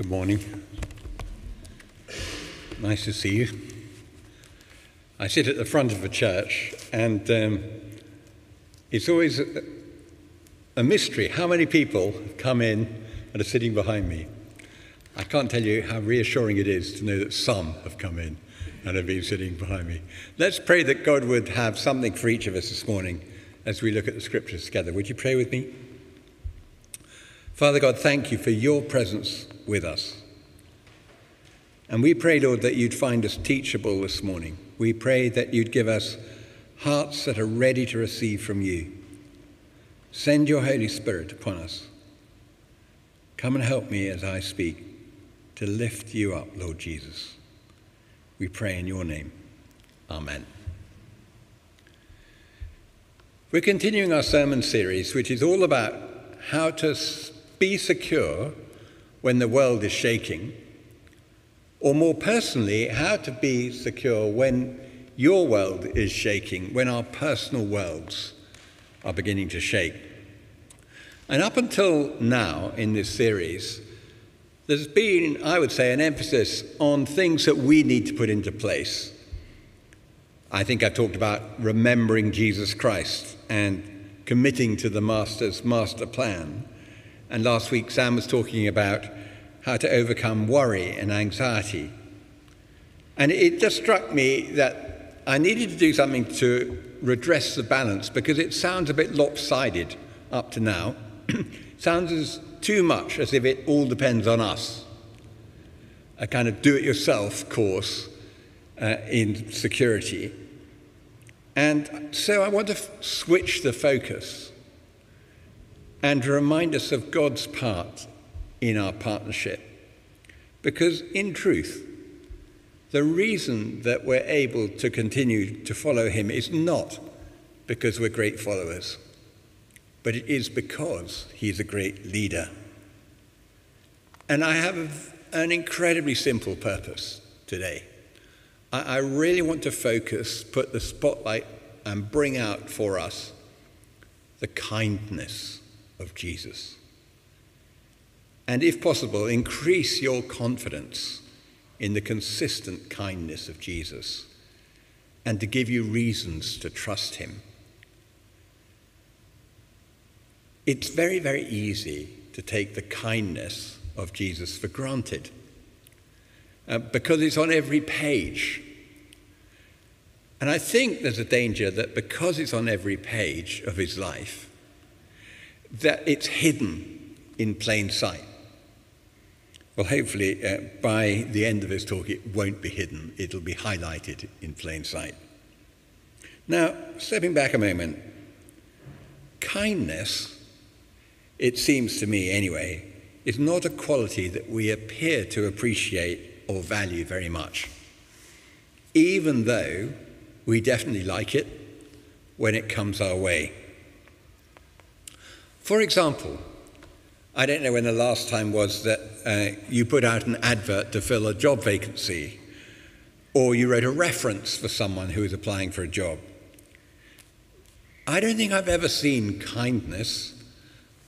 Good morning. Nice to see you. I sit at the front of a church, and um, it's always a, a mystery how many people come in and are sitting behind me. I can't tell you how reassuring it is to know that some have come in and have been sitting behind me. Let's pray that God would have something for each of us this morning as we look at the scriptures together. Would you pray with me? Father God, thank you for your presence with us. And we pray, Lord, that you'd find us teachable this morning. We pray that you'd give us hearts that are ready to receive from you. Send your Holy Spirit upon us. Come and help me as I speak to lift you up, Lord Jesus. We pray in your name. Amen. We're continuing our sermon series, which is all about how to be secure when the world is shaking, or more personally, how to be secure when your world is shaking, when our personal worlds are beginning to shake. And up until now in this series, there's been, I would say, an emphasis on things that we need to put into place. I think I've talked about remembering Jesus Christ and committing to the Master's master plan. And last week, Sam was talking about how to overcome worry and anxiety. And it just struck me that I needed to do something to redress the balance because it sounds a bit lopsided up to now. sounds as too much as if it all depends on us. A kind of do it yourself course uh, in security. And so I want to f- switch the focus and to remind us of God's part in our partnership. Because in truth, the reason that we're able to continue to follow Him is not because we're great followers, but it is because He's a great leader. And I have an incredibly simple purpose today. I, really want to focus, put the spotlight, and bring out for us the kindness of Jesus. And if possible, increase your confidence in the consistent kindness of Jesus and to give you reasons to trust him. It's very, very easy to take the kindness of Jesus for granted uh, because it's on every page. And I think there's a danger that because it's on every page of his life, that it's hidden in plain sight. Well, hopefully, uh, by the end of this talk, it won't be hidden, it'll be highlighted in plain sight. Now, stepping back a moment, kindness, it seems to me anyway, is not a quality that we appear to appreciate or value very much, even though we definitely like it when it comes our way. For example, I don't know when the last time was that uh, you put out an advert to fill a job vacancy, or you wrote a reference for someone who is applying for a job. I don't think I've ever seen kindness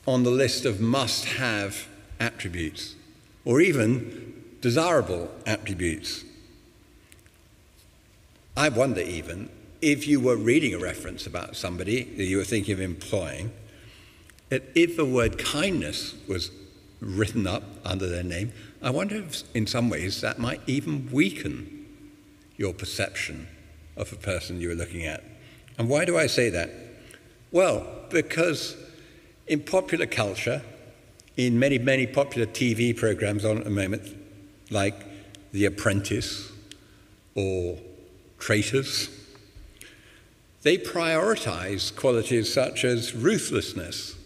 on the list of must have attributes, or even desirable attributes. I wonder even if you were reading a reference about somebody that you were thinking of employing that if the word kindness was written up under their name, I wonder if in some ways that might even weaken your perception of a person you were looking at. And why do I say that? Well, because in popular culture, in many, many popular TV programs on at the moment, like The Apprentice or Traitors, they prioritize qualities such as ruthlessness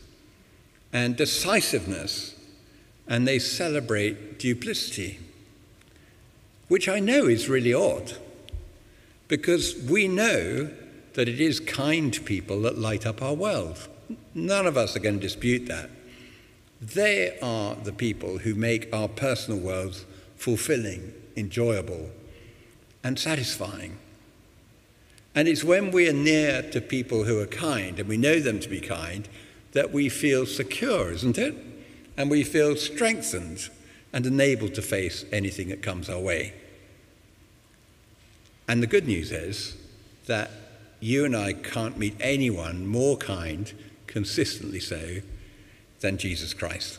and decisiveness, and they celebrate duplicity, which I know is really odd because we know that it is kind people that light up our world. None of us are going to dispute that. They are the people who make our personal worlds fulfilling, enjoyable, and satisfying. And it's when we are near to people who are kind and we know them to be kind that we feel secure, isn't it? And we feel strengthened and enabled to face anything that comes our way. And the good news is that you and I can't meet anyone more kind, consistently so, than Jesus Christ.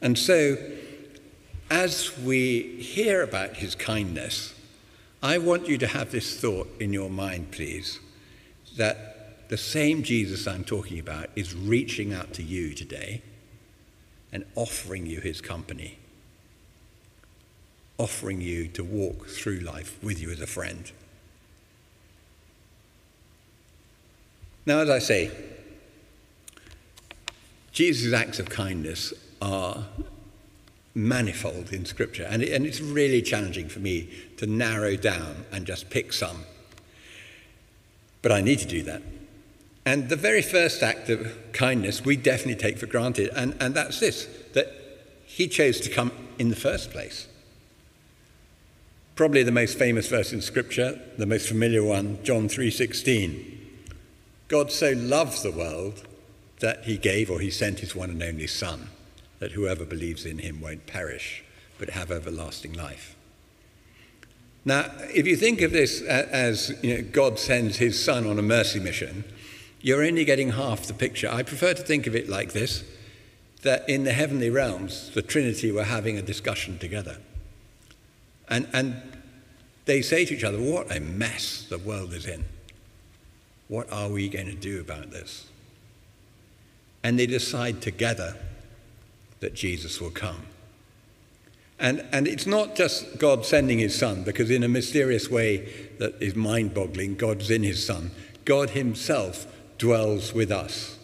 And so, as we hear about his kindness, I want you to have this thought in your mind, please, that the same Jesus I'm talking about is reaching out to you today and offering you his company, offering you to walk through life with you as a friend. Now, as I say, Jesus' acts of kindness are manifold in Scripture, and, it, and it's really challenging for me to narrow down and just pick some. But I need to do that. And the very first act of kindness we definitely take for granted, and, and that's this that he chose to come in the first place. Probably the most famous verse in Scripture, the most familiar one, John 3:16. God so loved the world that he gave or he sent his one and only Son, that whoever believes in him won't perish, but have everlasting life. Now, if you think of this as you know, God sends his Son on a mercy mission, you're only getting half the picture. I prefer to think of it like this that in the heavenly realms, the Trinity were having a discussion together. And, and they say to each other, What a mess the world is in. What are we going to do about this? and they decide together that Jesus will come. And, and it's not just God sending his son, because in a mysterious way that is mind boggling, God's in his son. God himself dwells with us.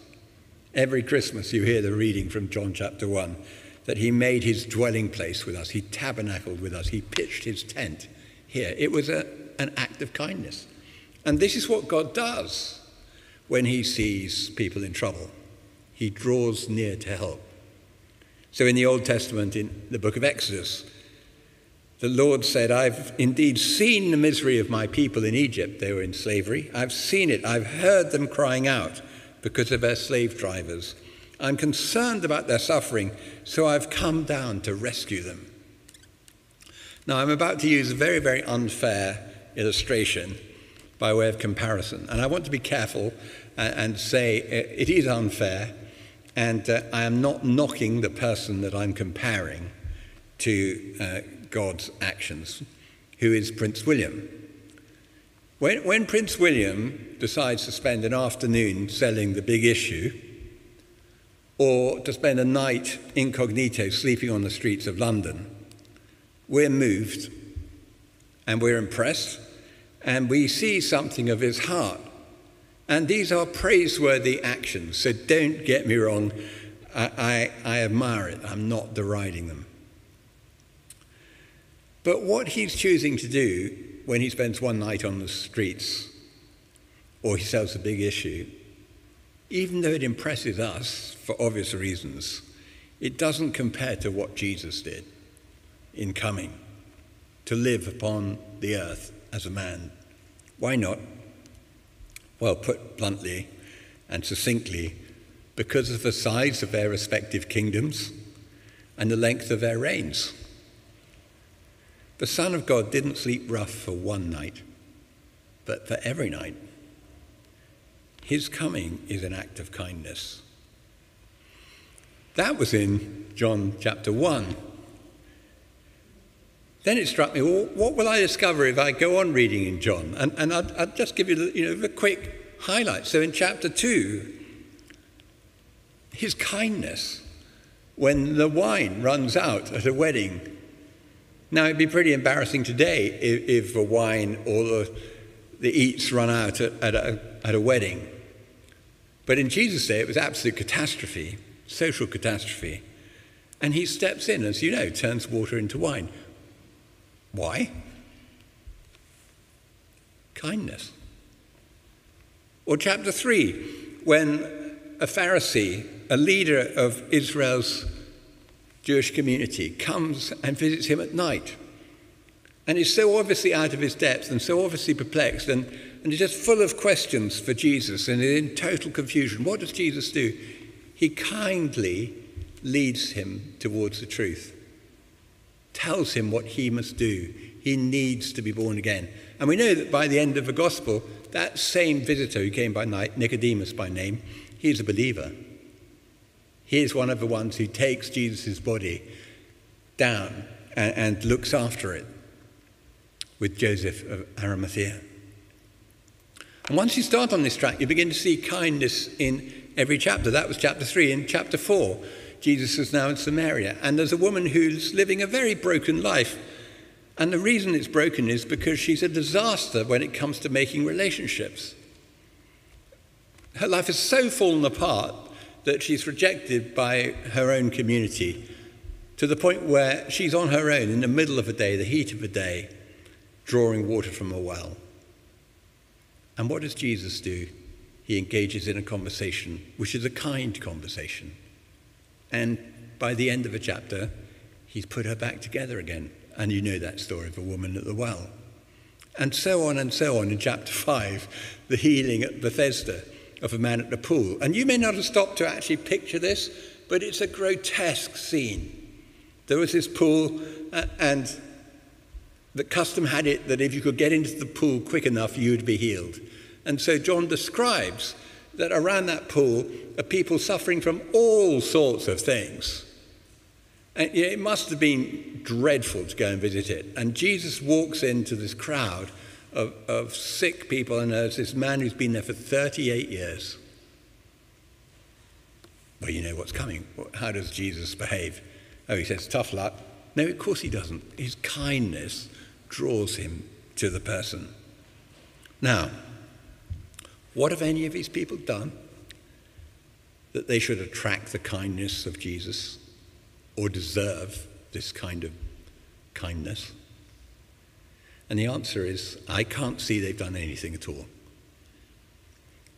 Every Christmas you hear the reading from John chapter 1 that he made his dwelling place with us, he tabernacled with us, he pitched his tent here. It was a, an act of kindness. And this is what God does when he sees people in trouble he draws near to help. So in the Old Testament, in the book of Exodus, the Lord said, I've indeed seen the misery of my people in Egypt. They were in slavery. I've seen it. I've heard them crying out because of their slave drivers. I'm concerned about their suffering, so I've come down to rescue them. Now, I'm about to use a very, very unfair illustration by way of comparison. And I want to be careful and say it is unfair and uh, I am not knocking the person that I'm comparing to uh, God's actions, who is Prince William. When, when Prince William decides to spend an afternoon selling the big issue, or to spend a night incognito sleeping on the streets of London, we're moved and we're impressed and we see something of his heart and these are praiseworthy actions, so don't get me wrong. I, I, I admire it. I'm not deriding them. But what he's choosing to do when he spends one night on the streets or he sells a big issue, even though it impresses us for obvious reasons, it doesn't compare to what Jesus did in coming to live upon the earth as a man. Why not? Well, put bluntly and succinctly, because of the size of their respective kingdoms and the length of their reigns. The Son of God didn't sleep rough for one night, but for every night. His coming is an act of kindness. That was in John chapter 1. Then it struck me, well, what will I discover if I go on reading in John? And, and I'd, I'd just give you, you know, a quick highlight. So in chapter 2, his kindness when the wine runs out at a wedding. Now, it'd be pretty embarrassing today if, if the wine or the, the eats run out at, at, a, at a wedding. But in Jesus' day, it was absolute catastrophe, social catastrophe. And he steps in, as you know, turns water into wine. Why? Kindness. Or chapter 3, when a Pharisee, a leader of Israel's Jewish community, comes and visits him at night. And he's so obviously out of his depth and so obviously perplexed and, and he's just full of questions for Jesus and in total confusion. What does Jesus do? He kindly leads him towards the truth, tells him what he must do. He needs to be born again. And we know that by the end of the gospel, that same visitor who came by night, Nicodemus by name, he's a believer. He is one of the ones who takes Jesus' body down and, and looks after it with Joseph of Arimathea. And once you start on this track, you begin to see kindness in every chapter. That was chapter 3. In chapter 4, Jesus is now in Samaria, and there's a woman who's living a very broken life and the reason it's broken is because she's a disaster when it comes to making relationships. Her life has so fallen apart that she's rejected by her own community to the point where she's on her own in the middle of a day, the heat of a day, drawing water from a well. And what does Jesus do? He engages in a conversation, which is a kind conversation. And by the end of a chapter, he's put her back together again. And you know that story of a woman at the well. And so on and so on in chapter 5, the healing at Bethesda of a man at the pool. And you may not have stopped to actually picture this, but it's a grotesque scene. There was this pool, uh, and the custom had it that if you could get into the pool quick enough, you'd be healed. And so John describes that around that pool are people suffering from all sorts of things. And it must have been dreadful to go and visit it. And Jesus walks into this crowd of, of sick people, and there's this man who's been there for 38 years. Well, you know what's coming. How does Jesus behave? Oh, he says, tough luck. No, of course he doesn't. His kindness draws him to the person. Now, what have any of these people done that they should attract the kindness of Jesus? or deserve this kind of kindness? And the answer is I can't see they've done anything at all.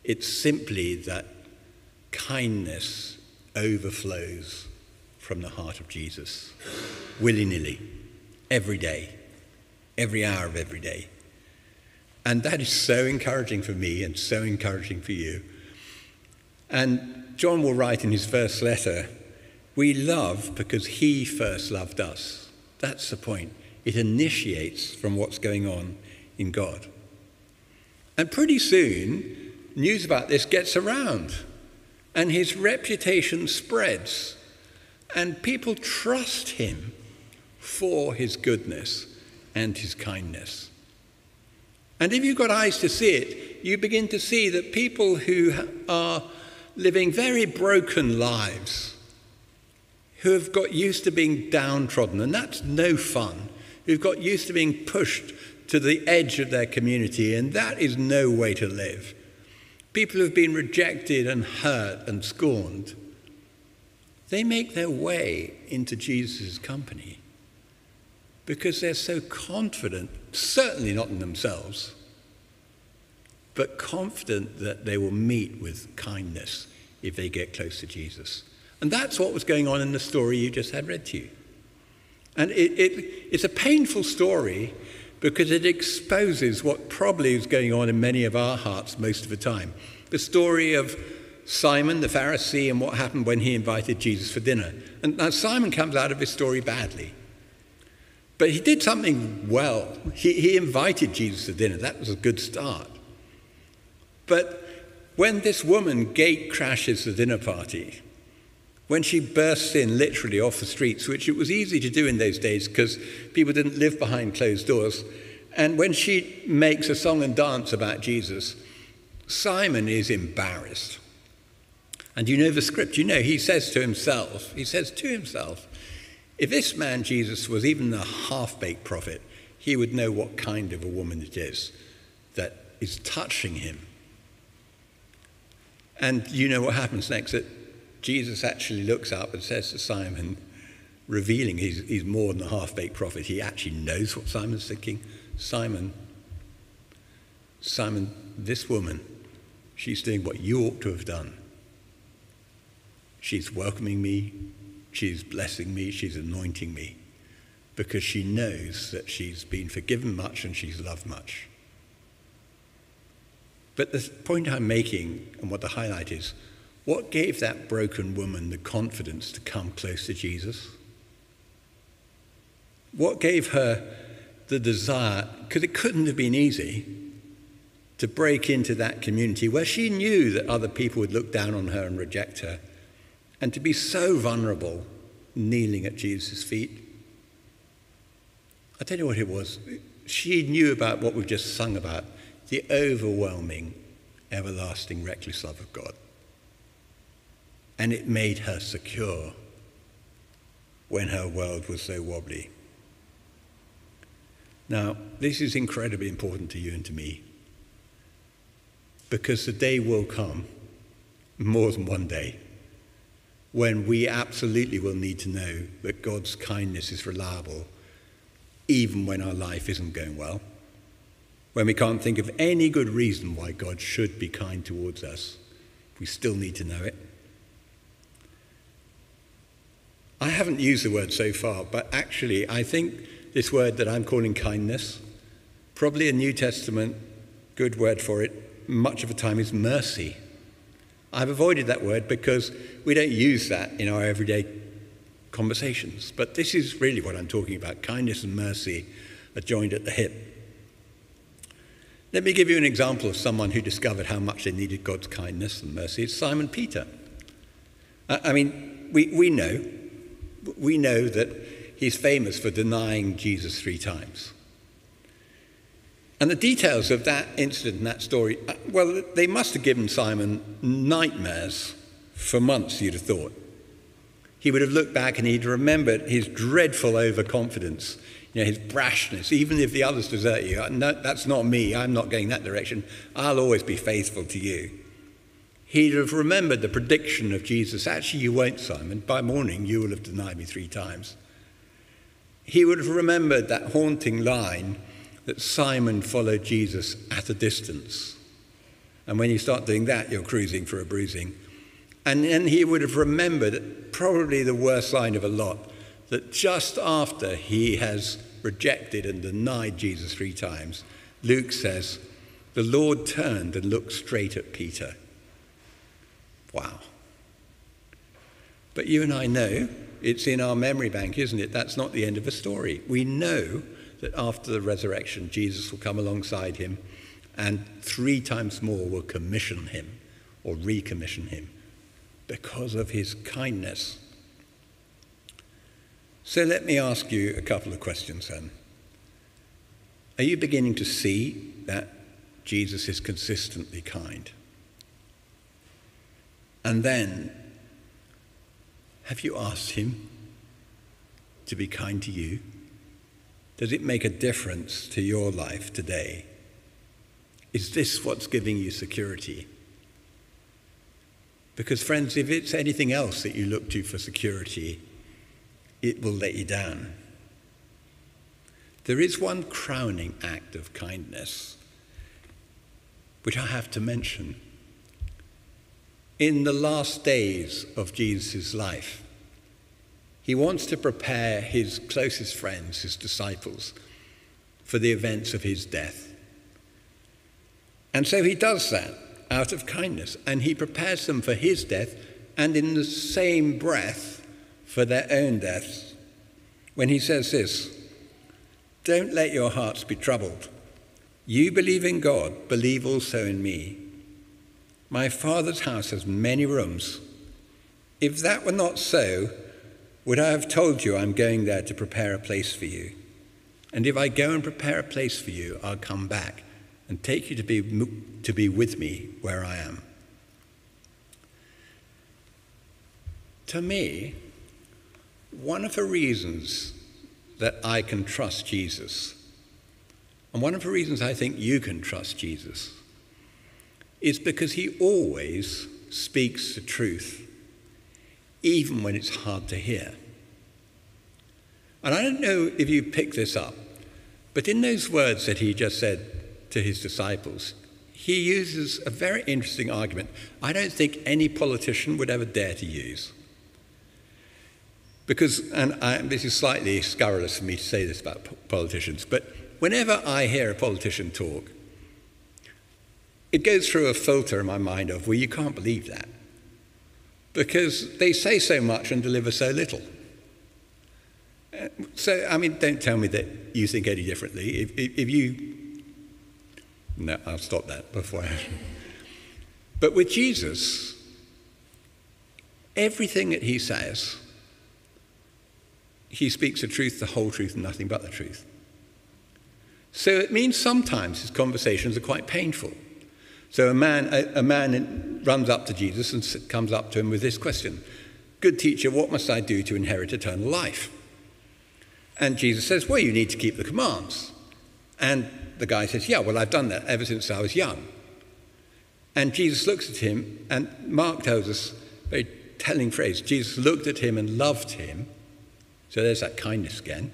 It's simply that kindness overflows from the heart of Jesus willy nilly, every day, every hour of every day. And that is so encouraging for me and so encouraging for you. And John will write in his first letter we love because He first loved us. That's the point. It initiates from what's going on in God. And pretty soon, news about this gets around, and his reputation spreads, and people trust him for his goodness and his kindness. And if you've got eyes to see it, you begin to see that people who are living very broken lives, who have got used to being downtrodden, and that's no fun, who've got used to being pushed to the edge of their community, and that is no way to live. People who've been rejected and hurt and scorned, they make their way into Jesus' company because they're so confident, certainly not in themselves, but confident that they will meet with kindness if they get close to Jesus. And that's what was going on in the story you just had read to you. And it, it, it's a painful story because it exposes what probably is going on in many of our hearts most of the time. The story of Simon the Pharisee and what happened when he invited Jesus for dinner. And now Simon comes out of his story badly. But he did something well. He, he invited Jesus to dinner. That was a good start. But when this woman gate crashes the dinner party, when she bursts in literally off the streets, which it was easy to do in those days because people didn't live behind closed doors, and when she makes a song and dance about Jesus, Simon is embarrassed. And you know the script, you know, he says to himself, he says to himself, if this man Jesus was even a half baked prophet, he would know what kind of a woman it is that is touching him. And you know what happens next? That Jesus actually looks up and says to Simon, revealing he's, he's more than a half baked prophet, he actually knows what Simon's thinking. Simon, Simon, this woman, she's doing what you ought to have done. She's welcoming me, she's blessing me, she's anointing me, because she knows that she's been forgiven much and she's loved much. But the point I'm making, and what the highlight is, What gave that broken woman the confidence to come close to Jesus? What gave her the desire, because it couldn't have been easy, to break into that community where she knew that other people would look down on her and reject her, and to be so vulnerable, kneeling at Jesus' feet? I'll tell you what it was. She knew about what we've just sung about the overwhelming, everlasting, reckless love of God. And it made her secure when her world was so wobbly. Now, this is incredibly important to you and to me because the day will come, more than one day, when we absolutely will need to know that God's kindness is reliable even when our life isn't going well, when we can't think of any good reason why God should be kind towards us. We still need to know it. I haven't used the word so far, but actually, I think this word that I'm calling kindness, probably a New Testament good word for it, much of the time is mercy. I've avoided that word because we don't use that in our everyday conversations. But this is really what I'm talking about. Kindness and mercy are joined at the hip. Let me give you an example of someone who discovered how much they needed God's kindness and mercy. It's Simon Peter. I mean, we, we know, we know that he's famous for denying Jesus three times. And the details of that incident and that story, uh, well, they must have given Simon nightmares for months, you'd have thought he would have looked back and he'd remembered his dreadful overconfidence, you know, his brashness. Even if the others desert you, uh, no, that's not me. I'm not going that direction. I'll always be faithful to you. He'd have remembered the prediction of Jesus actually, you won't, Simon. By morning, you will have denied me three times. He would have remembered that haunting line that Simon followed Jesus at a distance. And when you start doing that, you're cruising for a bruising. And then he would have remembered, probably the worst line of a lot, that just after he has rejected and denied Jesus three times, Luke says, the Lord turned and looked straight at Peter. Wow. But you and I know it's in our memory bank, isn't it? That's not the end of the story. We know that after the resurrection, Jesus will come alongside him and three times more will commission him or recommission him because of his kindness. So let me ask you a couple of questions then. Are you beginning to see that Jesus is consistently kind? And then, have you asked him to be kind to you? Does it make a difference to your life today? Is this what's giving you security? Because, friends, if it's anything else that you look to for security, it will let you down. There is one crowning act of kindness which I have to mention. In the last days of Jesus' life, he wants to prepare his closest friends, his disciples, for the events of his death. And so he does that out of kindness, and he prepares them for his death and in the same breath for their own deaths. When he says this, don't let your hearts be troubled. You believe in God, believe also in me. My Father's house has many rooms. If that were not so, would I have told you I'm going there to prepare a place for you? And if I go and prepare a place for you, I'll come back and take you to be, to be with me where I am. To me, one of the reasons that I can trust Jesus, and one of the reasons I think you can trust Jesus, is because he always speaks the truth, even when it's hard to hear. And I don't know if you picked this up, but in those words that he just said, to his disciples, he uses a very interesting argument I don't think any politician would ever dare to use. Because, and I, this is slightly scurrilous for me to say this about politicians, but whenever I hear a politician talk, it goes through a filter in my mind of, well, you can't believe that. because they say so much and deliver so little. Uh, so, I mean, don't tell me that you think any differently. If, if, if you. No, I'll stop that before I. But with Jesus, everything that he says, he speaks the truth, the whole truth, and nothing but the truth. So it means sometimes his conversations are quite painful. So a man, a, a man runs up to Jesus and comes up to him with this question Good teacher, what must I do to inherit eternal life? And Jesus says, Well, you need to keep the commands. And the guy says, Yeah, well, I've done that ever since I was young. And Jesus looks at him, and Mark tells us, a very telling phrase Jesus looked at him and loved him. So there's that kindness again.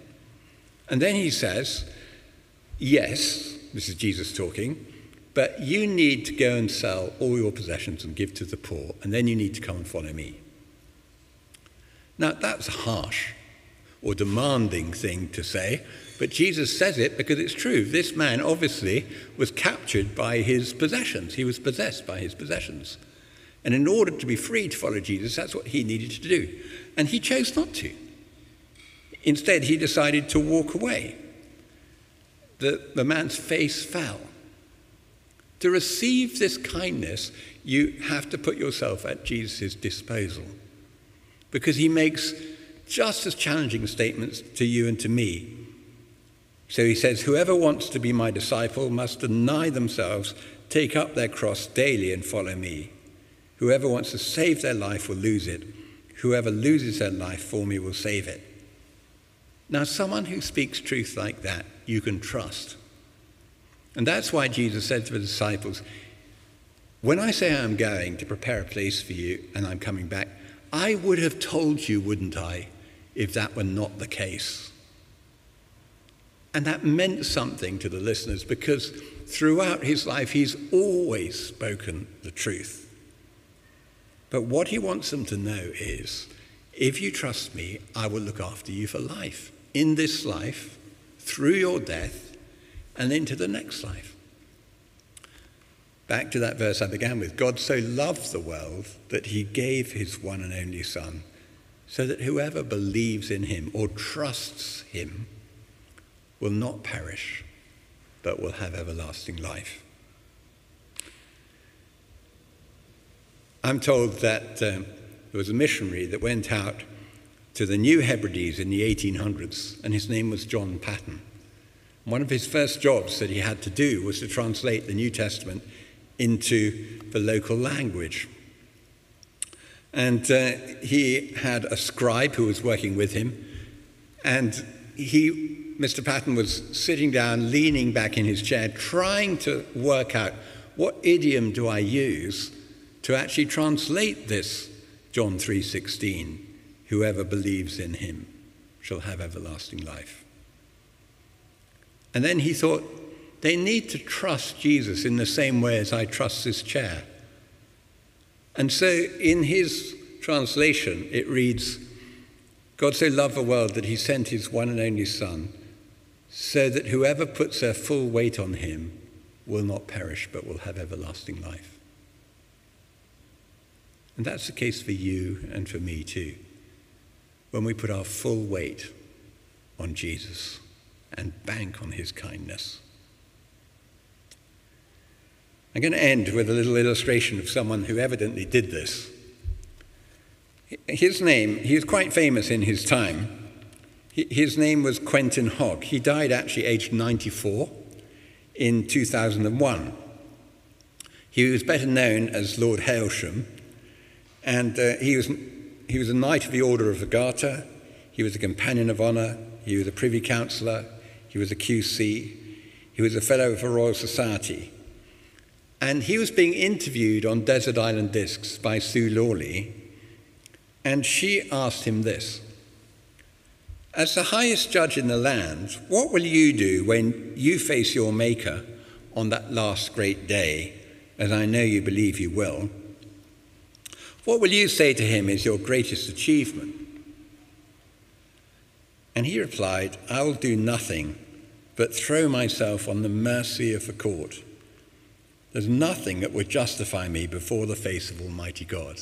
And then he says, Yes, this is Jesus talking, but you need to go and sell all your possessions and give to the poor, and then you need to come and follow me. Now, that's a harsh or demanding thing to say, but Jesus says it because it's true. This man obviously was captured by his possessions, he was possessed by his possessions. And in order to be free to follow Jesus, that's what he needed to do. And he chose not to. Instead, he decided to walk away. The, the man's face fell. To receive this kindness, you have to put yourself at Jesus' disposal because he makes just as challenging statements to you and to me. So he says, Whoever wants to be my disciple must deny themselves, take up their cross daily, and follow me. Whoever wants to save their life will lose it. Whoever loses their life for me will save it. Now, someone who speaks truth like that, you can trust. And that's why Jesus said to the disciples, When I say I'm going to prepare a place for you and I'm coming back, I would have told you, wouldn't I, if that were not the case. And that meant something to the listeners because throughout his life, he's always spoken the truth. But what he wants them to know is if you trust me, I will look after you for life, in this life, through your death, and into the next life. Back to that verse I began with God so loved the world that he gave his one and only Son, so that whoever believes in him or trusts him will not perish, but will have everlasting life. I'm told that um, there was a missionary that went out to the New Hebrides in the 1800s, and his name was John Paton. One of his first jobs that he had to do was to translate the New Testament into the local language. And uh, he had a scribe who was working with him, and he, Mr. Paton, was sitting down, leaning back in his chair, trying to work out what idiom do I use to actually translate this John 3:16, whoever believes in him shall have everlasting life. And then he thought, they need to trust Jesus in the same way as I trust this chair. And so in his translation, it reads God so loved the world that he sent his one and only Son, so that whoever puts their full weight on him will not perish but will have everlasting life. And that's the case for you and for me too, when we put our full weight on Jesus and bank on his kindness. I'm going to end with a little illustration of someone who evidently did this. His name, he was quite famous in his time. His name was Quentin Hogg. He died actually aged 94 in 2001. He was better known as Lord Hailsham, and uh, he, was, he was a Knight of the Order of the Garter, he was a Companion of Honour, he was a Privy Councillor, he was a QC. He was a fellow of the Royal Society. And he was being interviewed on Desert Island Discs by Sue Lawley. And she asked him this As the highest judge in the land, what will you do when you face your Maker on that last great day, as I know you believe you will? What will you say to him is your greatest achievement? And he replied, I will do nothing but throw myself on the mercy of the court. There's nothing that would justify me before the face of Almighty God.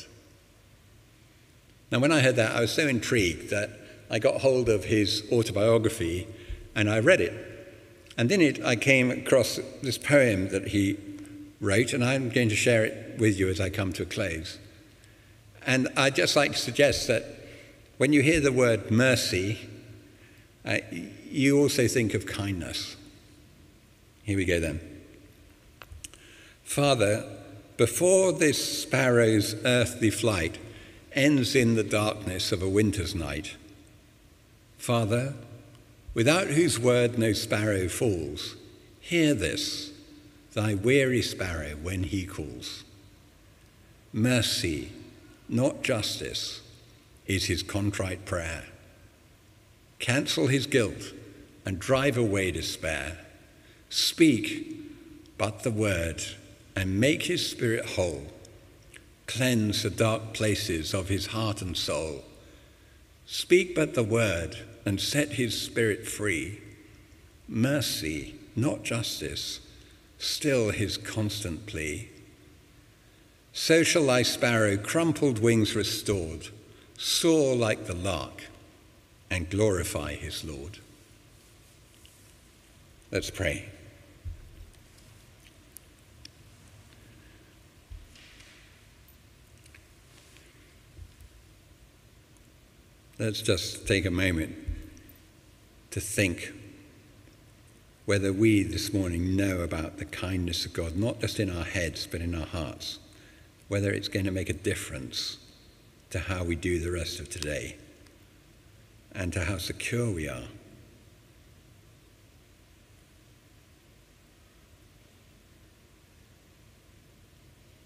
Now, when I heard that, I was so intrigued that I got hold of his autobiography and I read it. And in it, I came across this poem that he wrote, and I'm going to share it with you as I come to a close. And I'd just like to suggest that when you hear the word mercy, uh, you also think of kindness. Here we go then. Father, before this sparrow's earthly flight ends in the darkness of a winter's night, Father, without whose word no sparrow falls, hear this, thy weary sparrow, when he calls. Mercy, not justice, is his contrite prayer. Cancel his guilt and drive away despair. Speak but the word and make his spirit whole. Cleanse the dark places of his heart and soul. Speak but the word and set his spirit free. Mercy, not justice, still his constant plea. So shall thy sparrow, crumpled wings restored, soar like the lark and glorify his Lord. Let's pray. Let's just take a moment to think whether we this morning know about the kindness of God, not just in our heads, but in our hearts, whether it's going to make a difference to how we do the rest of today and to how secure we are.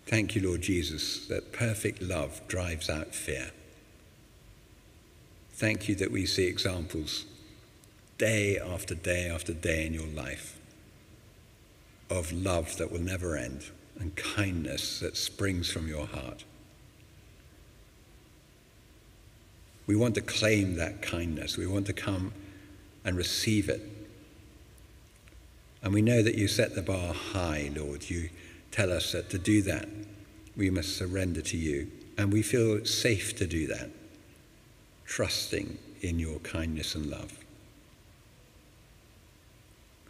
Thank you, Lord Jesus, that perfect love drives out fear. Thank you that we see examples day after day after day in your life of love that will never end and kindness that springs from your heart. We want to claim that kindness. We want to come and receive it. And we know that you set the bar high, Lord. You tell us that to do that, we must surrender to you. And we feel safe to do that, trusting in your kindness and love.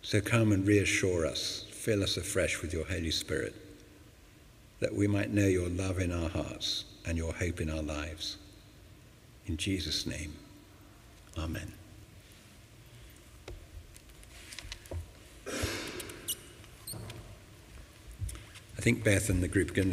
So come and reassure us, fill us afresh with your Holy Spirit, that we might know your love in our hearts and your hope in our lives. In Jesus' name, Amen. Think Beth and the group are going to